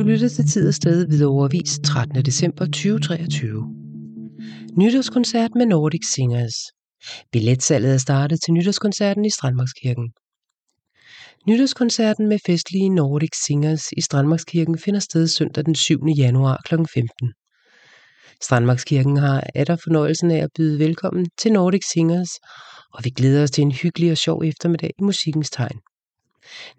Du lytter til Tid og Sted ved overvis 13. december 2023. Nytårskoncert med Nordic Singers. Billetsalget er startet til nytårskoncerten i Strandmarkskirken. Nytårskoncerten med festlige Nordic Singers i Strandmarkskirken finder sted søndag den 7. januar kl. 15. Strandmarkskirken har atter fornøjelsen af at byde velkommen til Nordic Singers, og vi glæder os til en hyggelig og sjov eftermiddag i musikkens tegn.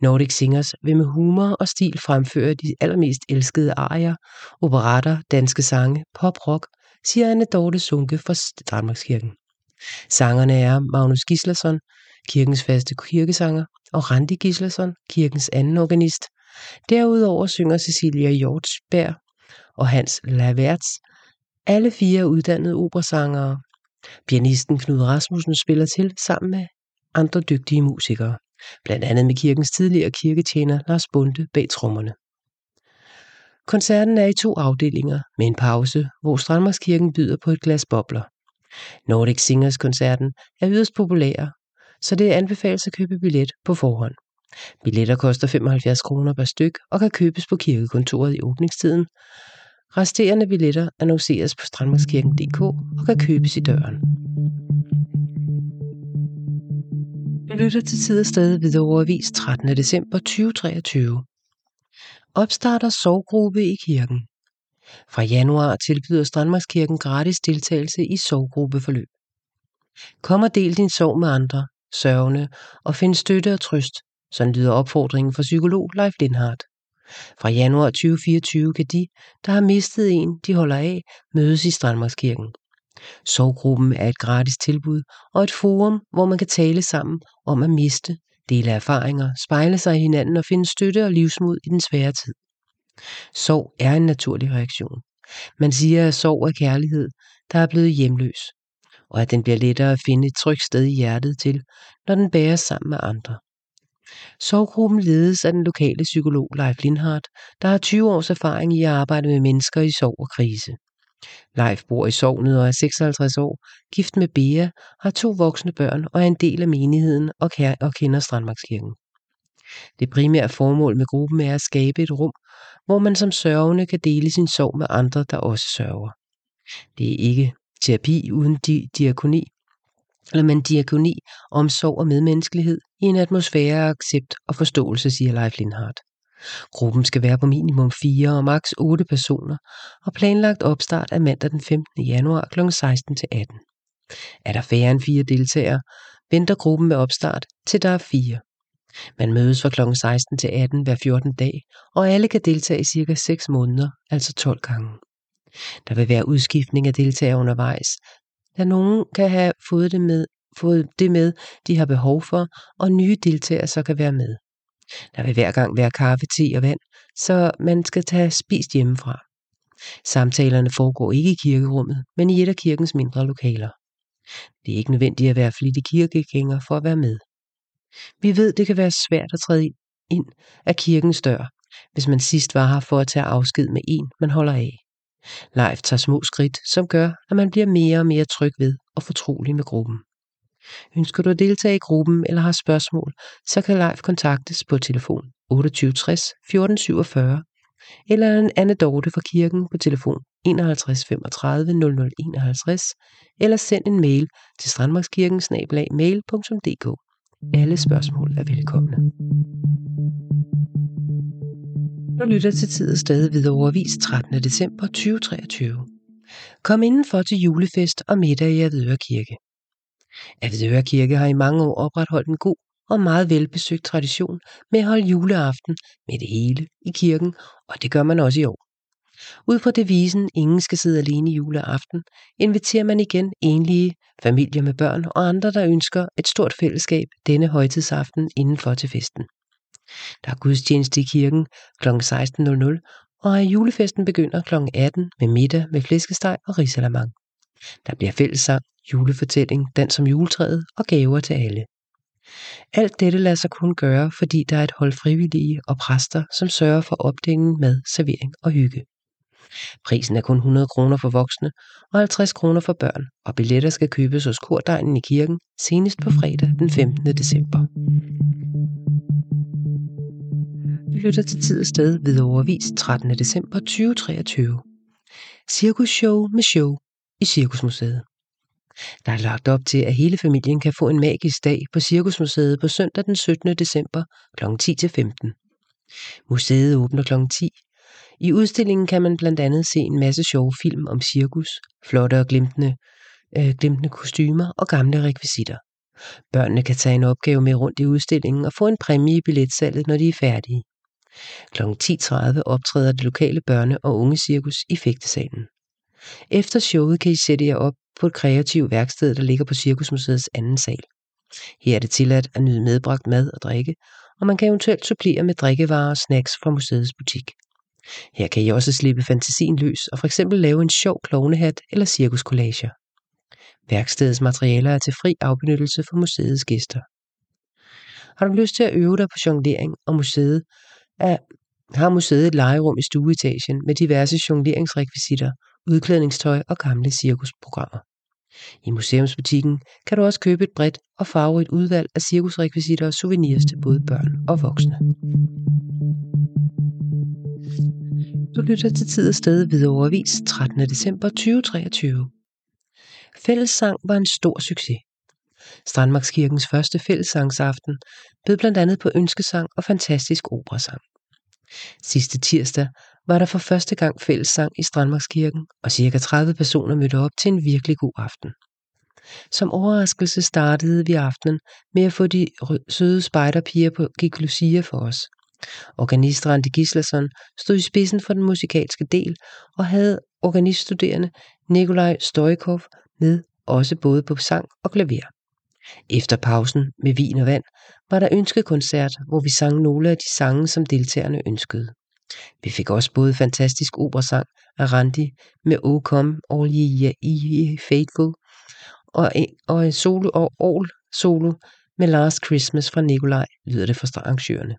Nordic Singers vil med humor og stil fremføre de allermest elskede arier, operater, danske sange, pop-rock, siger Anne Dorte Sunke fra Danmarkskirken. Sangerne er Magnus Gislason, kirkens faste kirkesanger, og Randi Gislason, kirkens anden organist. Derudover synger Cecilia Hjortsberg og Hans Laverts, alle fire uddannede operasangere. Pianisten Knud Rasmussen spiller til sammen med andre dygtige musikere blandt andet med kirkens tidligere kirketjener Lars Bunde bag trommerne. Koncerten er i to afdelinger med en pause, hvor Strandmarskirken byder på et glas bobler. Nordic Singers koncerten er yderst populær, så det anbefales at købe billet på forhånd. Billetter koster 75 kroner per styk og kan købes på kirkekontoret i åbningstiden. Resterende billetter annonceres på strandmarkskirken.dk og kan købes i døren. Du lytter til tid og sted ved overvis 13. december 2023. Opstarter sovgruppe i kirken. Fra januar tilbyder Strandmarkskirken gratis deltagelse i sovgruppeforløb. Kom og del din sorg med andre, sørgende, og find støtte og trøst, sådan lyder opfordringen fra psykolog Leif Lindhardt. Fra januar 2024 kan de, der har mistet en, de holder af, mødes i Strandmarkskirken. Sorggruppen er et gratis tilbud og et forum, hvor man kan tale sammen om at miste, dele erfaringer, spejle sig i hinanden og finde støtte og livsmod i den svære tid. Sorg er en naturlig reaktion. Man siger, at sorg er kærlighed, der er blevet hjemløs, og at den bliver lettere at finde et trygt sted i hjertet til, når den bæres sammen med andre. Sorggruppen ledes af den lokale psykolog Leif Lindhardt, der har 20 års erfaring i at arbejde med mennesker i sorg og krise. Leif bor i sovnet og er 56 år, gift med Bea, har to voksne børn og er en del af menigheden og, og kender Strandmarkskirken. Det primære formål med gruppen er at skabe et rum, hvor man som sørgende kan dele sin sorg med andre, der også sørger. Det er ikke terapi uden di- diakoni, eller men diakoni, omsorg og medmenneskelighed i en atmosfære af accept og forståelse, siger Leif Lindhardt. Gruppen skal være på minimum 4 og maks 8 personer, og planlagt opstart er mandag den 15. januar kl. 16 til 18. Er der færre end fire deltagere, venter gruppen med opstart til der er fire. Man mødes fra kl. 16 til 18 hver 14 dag, og alle kan deltage i cirka 6 måneder, altså 12 gange. Der vil være udskiftning af deltagere undervejs, da nogen kan have fået det med, fået det med, de har behov for, og nye deltagere så kan være med. Der vil hver gang være kaffe, te og vand, så man skal tage spist hjemmefra. Samtalerne foregår ikke i kirkerummet, men i et af kirkens mindre lokaler. Det er ikke nødvendigt at være flittig kirkegænger for at være med. Vi ved, det kan være svært at træde ind af kirkens dør, hvis man sidst var her for at tage afsked med en, man holder af. Leif tager små skridt, som gør, at man bliver mere og mere tryg ved og fortrolig med gruppen. Ønsker du at deltage i gruppen eller har spørgsmål, så kan Leif kontaktes på telefon 2860 1447 eller en anekdote fra kirken på telefon 51 35 0051 eller send en mail til strandmarkskirken mail.dk. Alle spørgsmål er velkomne. Du lytter til tid og sted ved overvis 13. december 2023. Kom indenfor til julefest og middag i Avedøre Kirke. Avedøre Kirke har i mange år opretholdt en god og meget velbesøgt tradition med at holde juleaften med det hele i kirken, og det gør man også i år. Ud fra devisen Ingen skal sidde alene i juleaften, inviterer man igen enlige, familier med børn og andre, der ønsker et stort fællesskab denne højtidsaften indenfor til festen. Der er gudstjeneste i kirken kl. 16.00, og julefesten begynder kl. 18 med middag med flæskesteg og risalamang. Der bliver fællessang, julefortælling, dans om juletræet og gaver til alle. Alt dette lader sig kun gøre, fordi der er et hold frivillige og præster, som sørger for opdækning, mad, servering og hygge. Prisen er kun 100 kroner for voksne og 50 kroner for børn, og billetter skal købes hos kordegnen i kirken senest på fredag den 15. december. Vi lytter til tid og sted ved overvis 13. december 2023. Cirkusshow med show i Cirkusmuseet. Der er lagt op til, at hele familien kan få en magisk dag på Cirkusmuseet på søndag den 17. december kl. 10-15. Museet åbner kl. 10. I udstillingen kan man blandt andet se en masse sjove film om cirkus, flotte og glimtende, øh, glimtende kostymer og gamle rekvisitter. Børnene kan tage en opgave med rundt i udstillingen og få en præmie i billetsalget, når de er færdige. Kl. 10.30 optræder det lokale børne- og ungecirkus i fægtesalen. Efter showet kan I sætte jer op på et kreativt værksted, der ligger på Cirkusmuseets anden sal. Her er det tilladt at nyde medbragt mad og drikke, og man kan eventuelt supplere med drikkevarer og snacks fra museets butik. Her kan I også slippe fantasien løs og for eksempel lave en sjov klovnehat eller cirkuskollager. Værkstedets materialer er til fri afbenyttelse for museets gæster. Har du lyst til at øve dig på jonglering, og museet er, har museet et legerum i stueetagen med diverse jongleringsrekvisitter, udklædningstøj og gamle cirkusprogrammer. I museumsbutikken kan du også købe et bredt og farverigt udvalg af cirkusrekvisitter og souvenirs til både børn og voksne. Du lytter til tid og sted ved overvis 13. december 2023. Fællessang var en stor succes. Strandmarkskirkens første fællessangsaften bød blandt andet på ønskesang og fantastisk operasang. Sidste tirsdag var der for første gang fællessang i Strandmarkskirken, og cirka 30 personer mødte op til en virkelig god aften. Som overraskelse startede vi aftenen med at få de søde spejderpiger på Gik Lucia for os. Organist Randi Gislason stod i spidsen for den musikalske del og havde organiststuderende Nikolaj Stoikov med også både på sang og klaver. Efter pausen med vin og vand var der ønskekoncert, hvor vi sang nogle af de sange, som deltagerne ønskede. Vi fik også både fantastisk operasang af Randi med O Come All Ye, Ye Faithful og, en, og en solo og all solo med Last Christmas fra Nikolaj, lyder det fra arrangørerne.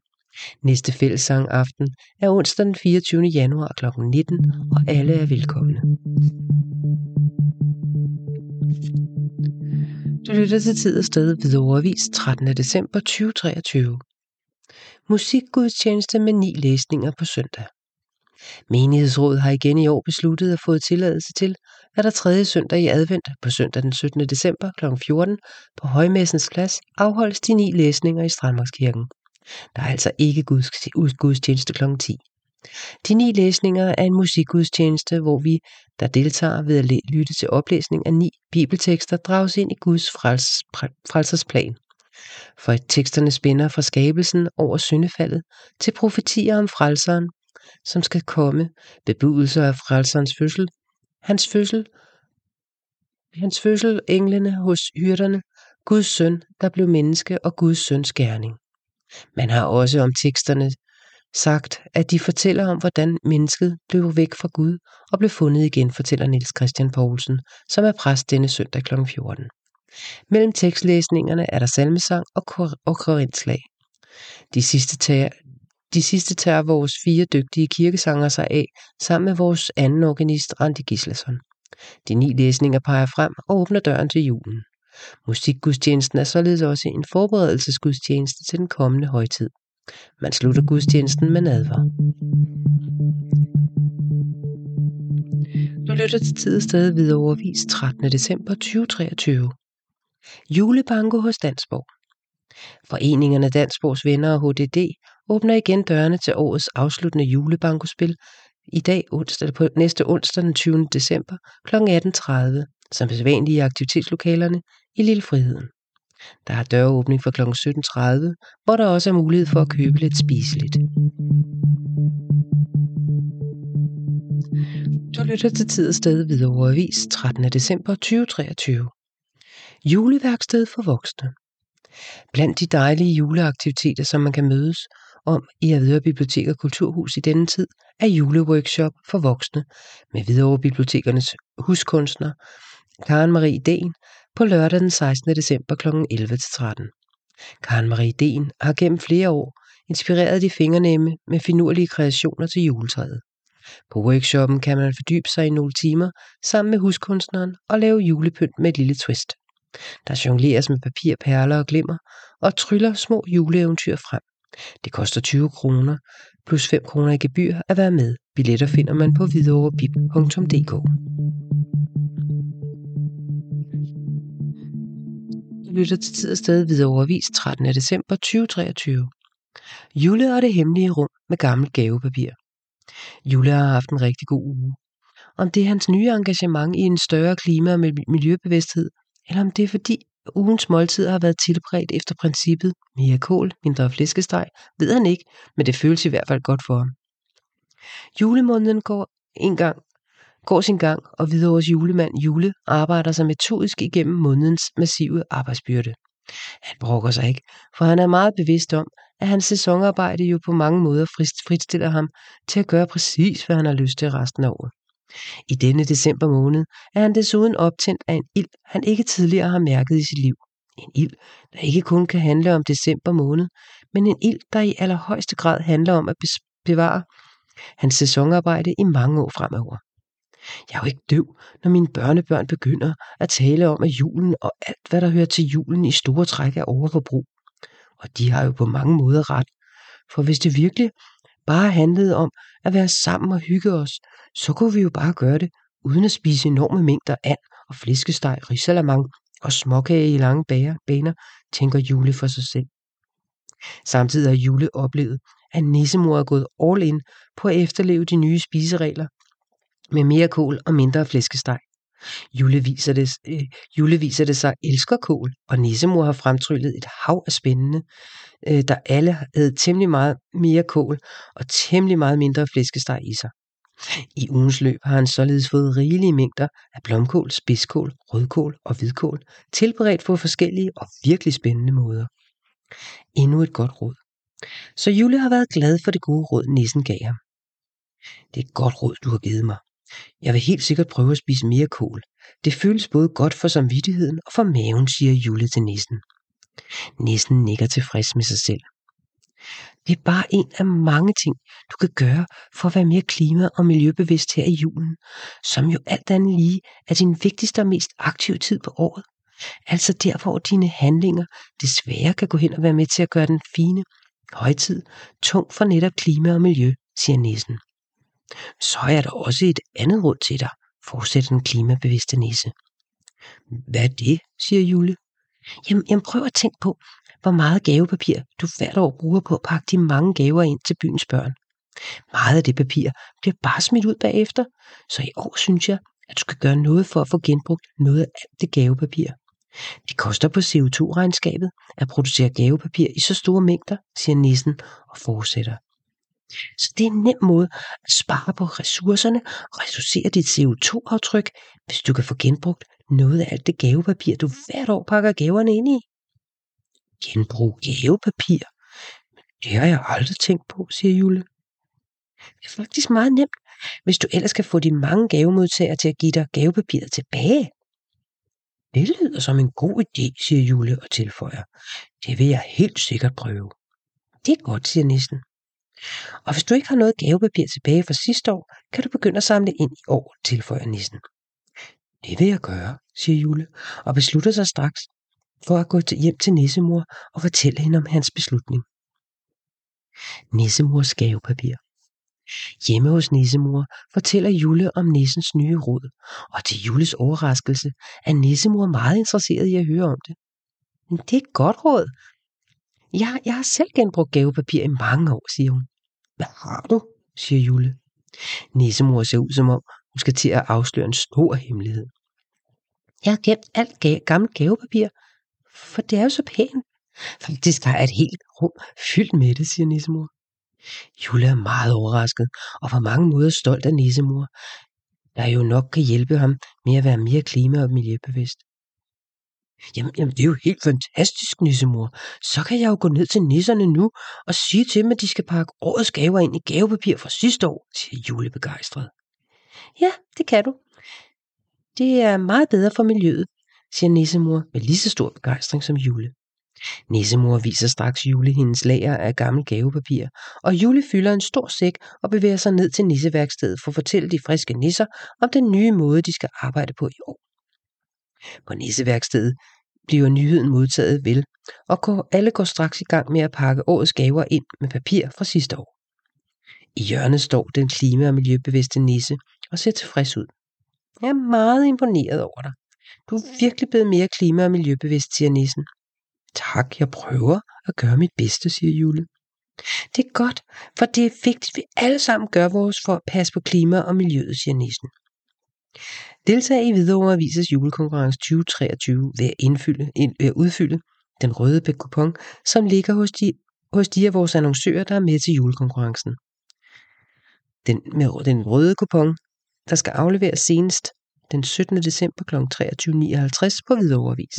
Næste fællessang aften er onsdag den 24. januar kl. 19, og alle er velkomne. Du lytter til tid og sted ved overvis 13. december 2023. Musikgudstjeneste med ni læsninger på søndag. Menighedsrådet har igen i år besluttet at få tilladelse til, at der tredje søndag i advent på søndag den 17. december kl. 14 på Højmessens Plads afholdes de ni læsninger i Strandmarkskirken. Der er altså ikke gudstjeneste kl. 10. De ni læsninger er en musikgudstjeneste, hvor vi, der deltager ved at lytte til oplæsning af ni bibeltekster, drages ind i Guds frels, frelsersplan. For teksterne spænder fra skabelsen over syndefaldet til profetier om frelseren, som skal komme, bebudelser af frelserens fødsel, hans fødsel, hans fødsel, englene hos hyrderne, Guds søn, der blev menneske og Guds søns gerning. Man har også om teksterne sagt, at de fortæller om, hvordan mennesket blev væk fra Gud og blev fundet igen, fortæller Niels Christian Poulsen, som er præst denne søndag kl. 14. Mellem tekstlæsningerne er der salmesang og, kor- og korintslag. De sidste, tager, de sidste tager vores fire dygtige kirkesanger sig af, sammen med vores anden organist, Randi Gislason. De ni læsninger peger frem og åbner døren til julen. Musikgudstjenesten er således også en forberedelsesgudstjeneste til den kommende højtid. Man slutter gudstjenesten med nadver. Du lytter til tid og sted videre overvis 13. december 2023. Julebanko hos Dansborg. Foreningerne Dansborgs Venner og HDD åbner igen dørene til årets afsluttende julebankospil i dag onsdag, på næste onsdag den 20. december kl. 18.30, som sædvanligt i aktivitetslokalerne i Lille Friheden. Der er døråbning fra kl. 17.30, hvor der også er mulighed for at købe lidt spiseligt. Du lytter til tid og sted ved overvis 13. december 2023. Juleværksted for voksne. Blandt de dejlige juleaktiviteter, som man kan mødes om i Hvidovre Bibliotek og Kulturhus i denne tid, er juleworkshop for voksne med Hvidovre Bibliotekernes huskunstner Karen Marie Den på lørdag den 16. december kl. 11-13. Karen Marie Den har gennem flere år inspireret de fingernemme med finurlige kreationer til juletræet. På workshoppen kan man fordybe sig i nogle timer sammen med huskunstneren og lave julepynt med et lille twist. Der jongleres med papir, perler og glimmer og tryller små juleeventyr frem. Det koster 20 kroner plus 5 kroner i gebyr at være med. Billetter finder man på hvidovrebib.dk lytter til tid og sted videre overvis 13. december 2023. Jule og det hemmelige rum med gammelt gavepapir. Jule har haft en rigtig god uge. Om det er hans nye engagement i en større klima- og miljøbevidsthed, eller om det er fordi ugens måltid har været tilberedt efter princippet mere kål, mindre flæskesteg, ved han ikke, men det føles i hvert fald godt for ham. Julemåneden går en gang går sin gang, og Hvidovres julemand Jule arbejder sig metodisk igennem månedens massive arbejdsbyrde. Han brokker sig ikke, for han er meget bevidst om, at hans sæsonarbejde jo på mange måder fritstiller ham til at gøre præcis, hvad han har lyst til resten af året. I denne december måned er han desuden optændt af en ild, han ikke tidligere har mærket i sit liv. En ild, der ikke kun kan handle om december måned, men en ild, der i allerhøjeste grad handler om at bevare hans sæsonarbejde i mange år fremover. Jeg er jo ikke døv, når mine børnebørn begynder at tale om, at julen og alt, hvad der hører til julen i store træk er overforbrug. Og de har jo på mange måder ret. For hvis det virkelig bare handlede om at være sammen og hygge os, så kunne vi jo bare gøre det, uden at spise enorme mængder and og flæskesteg, risalamang og småkage i lange bager, baner, tænker Jule for sig selv. Samtidig har Jule oplevet, at nissemor er gået all in på at efterleve de nye spiseregler med mere kål og mindre flæskesteg. Jule viser, det, øh, Jule viser det sig elsker kål, og nissemor har fremtryllet et hav af spændende, øh, der alle havde temmelig meget mere kål og temmelig meget mindre flæskesteg i sig. I ugens løb har han således fået rigelige mængder af blomkål, spidskål, rødkål og hvidkål, tilberedt på forskellige og virkelig spændende måder. Endnu et godt råd. Så Jule har været glad for det gode råd, nissen gav ham. Det er et godt råd, du har givet mig. Jeg vil helt sikkert prøve at spise mere kål. Det føles både godt for samvittigheden og for maven, siger Jule til nissen. Nissen nikker tilfreds med sig selv. Det er bare en af mange ting, du kan gøre for at være mere klima- og miljøbevidst her i julen, som jo alt andet lige er din vigtigste og mest aktive tid på året. Altså der, hvor dine handlinger desværre kan gå hen og være med til at gøre den fine højtid tung for netop klima og miljø, siger nissen. Så er der også et andet råd til dig, fortsætter den klimabevidste nisse. Hvad er det, siger Jule. Jamen, jamen prøv at tænke på, hvor meget gavepapir du hvert år bruger på at pakke de mange gaver ind til byens børn. Meget af det papir bliver bare smidt ud bagefter, så i år synes jeg, at du skal gøre noget for at få genbrugt noget af alt det gavepapir. Det koster på CO2-regnskabet at producere gavepapir i så store mængder, siger nissen og fortsætter. Så det er en nem måde at spare på ressourcerne og reducere dit CO2-aftryk, hvis du kan få genbrugt noget af alt det gavepapir, du hvert år pakker gaverne ind i. Genbrug gavepapir? Det har jeg aldrig tænkt på, siger Jule. Det er faktisk meget nemt, hvis du ellers kan få de mange gavemodtagere til at give dig gavepapiret tilbage. Det lyder som en god idé, siger Jule og tilføjer. Det vil jeg helt sikkert prøve. Det er godt, siger nissen. Og hvis du ikke har noget gavepapir tilbage fra sidste år, kan du begynde at samle ind i år, tilføjer nissen. Det vil jeg gøre, siger Jule, og beslutter sig straks for at gå hjem til nissemor og fortælle hende om hans beslutning. Nissemors gavepapir Hjemme hos nissemor fortæller Jule om nissens nye råd, og til Jules overraskelse er nissemor meget interesseret i at høre om det. Men det er et godt råd. Jeg, jeg har selv genbrugt gavepapir i mange år, siger hun. Hvad har du? siger Jule. Nissemor ser ud som om, hun skal til at afsløre en stor hemmelighed. Jeg har gemt alt ga- gammelt gavepapir, for det er jo så pænt. Faktisk har jeg et helt rum fyldt med det, siger nissemor. Jule er meget overrasket og på mange måder stolt af nissemor, der jo nok kan hjælpe ham med at være mere klima- og miljøbevidst. Jamen, jamen, det er jo helt fantastisk, nissemor. Så kan jeg jo gå ned til nisserne nu og sige til dem, at de skal pakke årets gaver ind i gavepapir fra sidste år, siger Jule begejstret. Ja, det kan du. Det er meget bedre for miljøet, siger nissemor med lige så stor begejstring som Jule. Nissemor viser straks Jule hendes lager af gammel gavepapir, og Jule fylder en stor sæk og bevæger sig ned til nisseværkstedet for at fortælle de friske nisser om den nye måde, de skal arbejde på i år. På nisseværkstedet bliver nyheden modtaget vel, og går, alle går straks i gang med at pakke årets gaver ind med papir fra sidste år. I hjørnet står den klima- og miljøbevidste nisse og ser tilfreds ud. Jeg er meget imponeret over dig. Du er virkelig blevet mere klima- og miljøbevidst, siger nissen. Tak, jeg prøver at gøre mit bedste, siger Jule. Det er godt, for det er vigtigt, at vi alle sammen gør vores for at passe på klima og miljøet, siger nissen. Deltag i Hvidovre Avises julekonkurrence 2023 ved at, indfylde, ind, ved at udfylde den røde kupon, som ligger hos de, hos de af vores annoncører, der er med til julekonkurrencen. Den, med den røde kupon, der skal afleveres senest den 17. december kl. 23.59 på Hvidovre Avis.